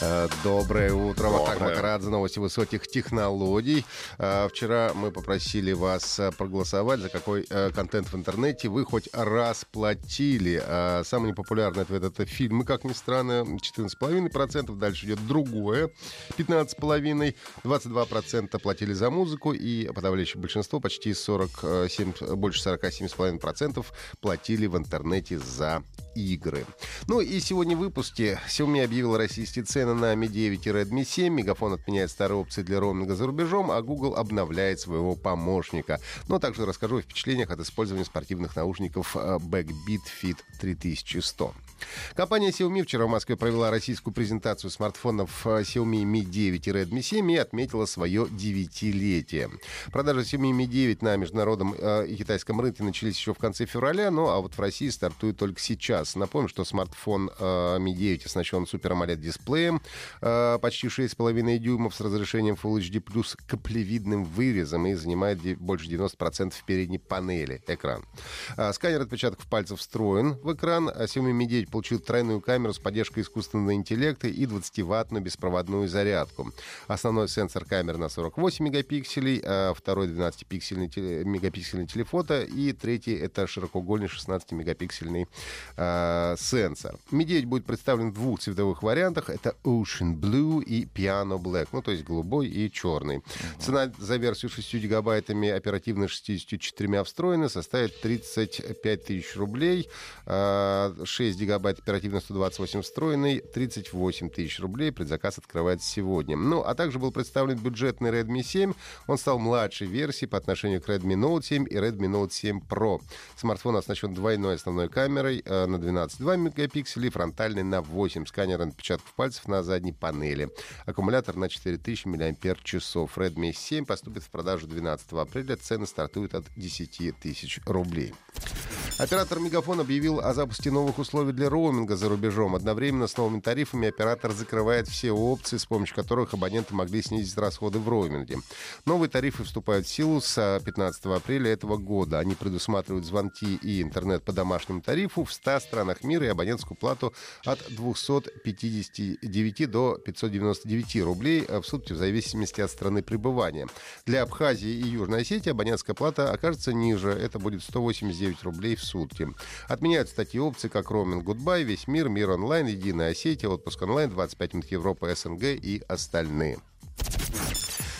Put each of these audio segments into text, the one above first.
Э, Доброе утро. Так Макарадзе, новости высоких технологий. Э, Вчера мы попросили вас э, проголосовать, за какой контент в интернете вы хоть раз платили. Самый непопулярный ответ — это фильмы, как ни странно, 14,5%. Дальше идет другое, 15,5%. 22% платили за музыку, и подавляющее большинство, почти 47, больше 47,5% платили в интернете за игры. Ну и сегодня в выпуске Xiaomi объявил российские цены на Mi 9 и Redmi 7. Мегафон отменяет старые опции для роуминга за рубежом, а Google обновляет своего помощника. Но Ну, также расскажу о впечатлениях от использования спортивных наушников э, Backbeat Fit 3100. Компания Xiaomi вчера в Москве провела российскую презентацию смартфонов э, Xiaomi Mi 9 и Redmi 7 и отметила свое девятилетие. Продажи Xiaomi Mi 9 на международном э, и китайском рынке начались еще в конце февраля, ну а вот в России стартует только сейчас. Напомню, что смартфон э, Mi 9 оснащен Super AMOLED дисплеем почти 6,5 дюймов с разрешением Full HD каплевидным вырезом и занимает больше 90% передней панели экран. Сканер отпечатков пальцев встроен в экран. А Xiaomi Mi 9 получил тройную камеру с поддержкой искусственного интеллекта и 20-ваттную беспроводную зарядку. Основной сенсор камеры на 48 мегапикселей, а второй 12-пиксельный теле- мегапиксельный телефото и третий это широкоугольный 16-мегапиксельный а, сенсор. Mi 9 будет представлен в двух цветовых вариантах. Это Ocean Blue и Piano Black, ну то есть голубой и черный. Цена за версию 6 гигабайтами оперативно 64 встроенной составит 35 тысяч рублей. А, 6 гигабайт оперативно 128 встроенный 38 тысяч рублей. Предзаказ открывается сегодня. Ну, а также был представлен бюджетный Redmi 7. Он стал младшей версией по отношению к Redmi Note 7 и Redmi Note 7 Pro. Смартфон оснащен двойной основной камерой э, на 12,2 мегапикселей, фронтальной на 8, сканер отпечатков пальцев на задней панели. Аккумулятор на 4000 мАч. Redmi 7 поступит в продажу 12 апреля. Цены стартуют от 10 тысяч рублей. Оператор Мегафон объявил о запуске новых условий для роуминга за рубежом. Одновременно с новыми тарифами оператор закрывает все опции, с помощью которых абоненты могли снизить расходы в роуминге. Новые тарифы вступают в силу с 15 апреля этого года. Они предусматривают звонки и интернет по домашнему тарифу в 100 странах мира и абонентскую плату от 259 до 599 рублей в сутки в зависимости от страны пребывания. Для Абхазии и Южной Осетии абонентская плата окажется ниже. Это будет 189 рублей в сутки. Отменяются такие опции, как роуминг Goodbye, Весь мир, Мир онлайн, Единая Осетия, Отпуск онлайн, 25 минут Европа, СНГ и остальные.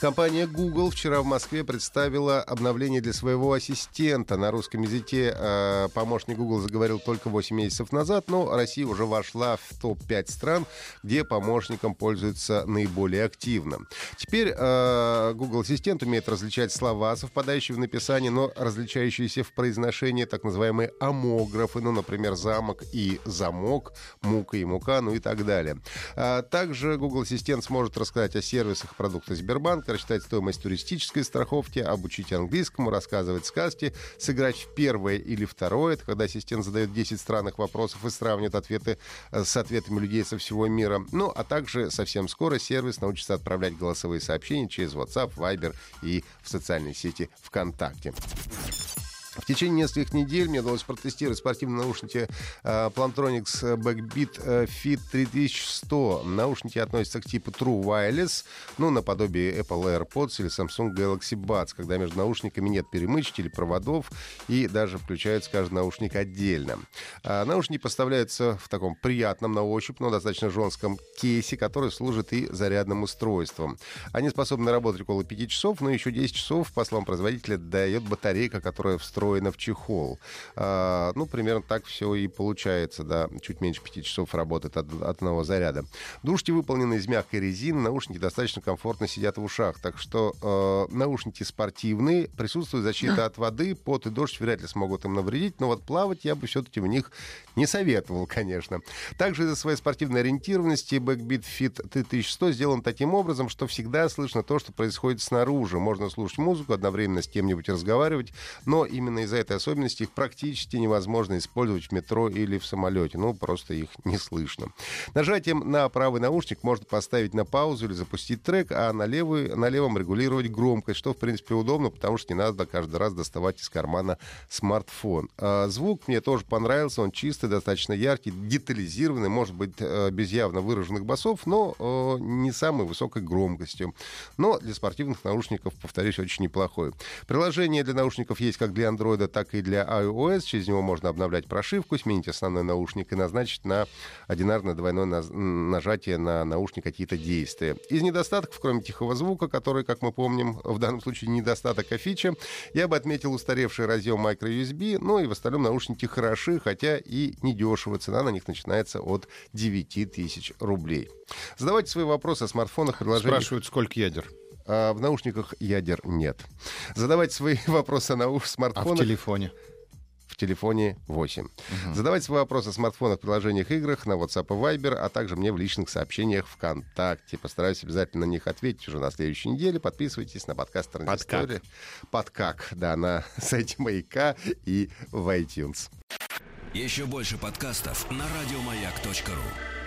Компания Google вчера в Москве представила обновление для своего ассистента. На русском языке э, помощник Google заговорил только 8 месяцев назад, но Россия уже вошла в топ-5 стран, где помощником пользуются наиболее активно. Теперь э, Google Ассистент умеет различать слова, совпадающие в написании, но различающиеся в произношении, так называемые амографы, ну, например, замок и замок, мука и мука, ну и так далее. А также Google Ассистент сможет рассказать о сервисах и продуктах Сбербанка, рассчитать стоимость туристической страховки, обучить английскому, рассказывать сказки, сыграть в первое или второе. Это когда ассистент задает 10 странных вопросов и сравнивает ответы э, с ответами людей со всего мира. Ну, а также совсем скоро сервис научится отправлять голосовые сообщения через WhatsApp, Viber и в социальной сети ВКонтакте. В течение нескольких недель мне удалось протестировать спортивные наушники э, Plantronics Backbeat э, Fit 3100. Наушники относятся к типу True Wireless, ну, наподобие Apple AirPods или Samsung Galaxy Buds, когда между наушниками нет перемычки или проводов, и даже включается каждый наушник отдельно. А наушники поставляются в таком приятном на ощупь, но достаточно жестком кейсе, который служит и зарядным устройством. Они способны работать около 5 часов, но еще 10 часов, по словам производителя, дает батарейка, которая встроена в чехол. А, ну, примерно так все и получается, да, чуть меньше 5 часов работает от, от одного заряда. Дужки выполнены из мягкой резины, наушники достаточно комфортно сидят в ушах, так что э, наушники спортивные, присутствует защита от воды, пот и дождь вряд ли смогут им навредить, но вот плавать я бы все-таки в них не советовал, конечно. Также из-за своей спортивной ориентированности Backbeat Fit 3100 сделан таким образом, что всегда слышно то, что происходит снаружи. Можно слушать музыку, одновременно с кем-нибудь разговаривать, но именно именно из-за этой особенности их практически невозможно использовать в метро или в самолете. Ну, просто их не слышно. Нажатием на правый наушник можно поставить на паузу или запустить трек, а на, левый, на левом регулировать громкость, что, в принципе, удобно, потому что не надо каждый раз доставать из кармана смартфон. А звук мне тоже понравился, он чистый, достаточно яркий, детализированный, может быть, э, без явно выраженных басов, но э, не самой высокой громкостью. Но для спортивных наушников, повторюсь, очень неплохой. Приложение для наушников есть как для Android, так и для iOS. Через него можно обновлять прошивку, сменить основной наушник и назначить на одинарное двойное нажатие на наушник какие-то действия. Из недостатков, кроме тихого звука, который, как мы помним, в данном случае недостаток, а фича, я бы отметил устаревший разъем microUSB, ну и в остальном наушники хороши, хотя и недешево. Цена на них начинается от 9 тысяч рублей. Задавайте свои вопросы о смартфонах, приложениях. Спрашивают, сколько ядер? А в наушниках ядер нет. Задавайте свои вопросы на уж смартфонах. А в телефоне? в телефоне 8. Угу. Задавайте свои вопросы в смартфонах, приложениях, играх, на WhatsApp и Viber, а также мне в личных сообщениях ВКонтакте. Постараюсь обязательно на них ответить уже на следующей неделе. Подписывайтесь на подкаст «Транзистория». Подкак, да, на сайте Маяка и в iTunes. Еще больше подкастов на радиомаяк.ру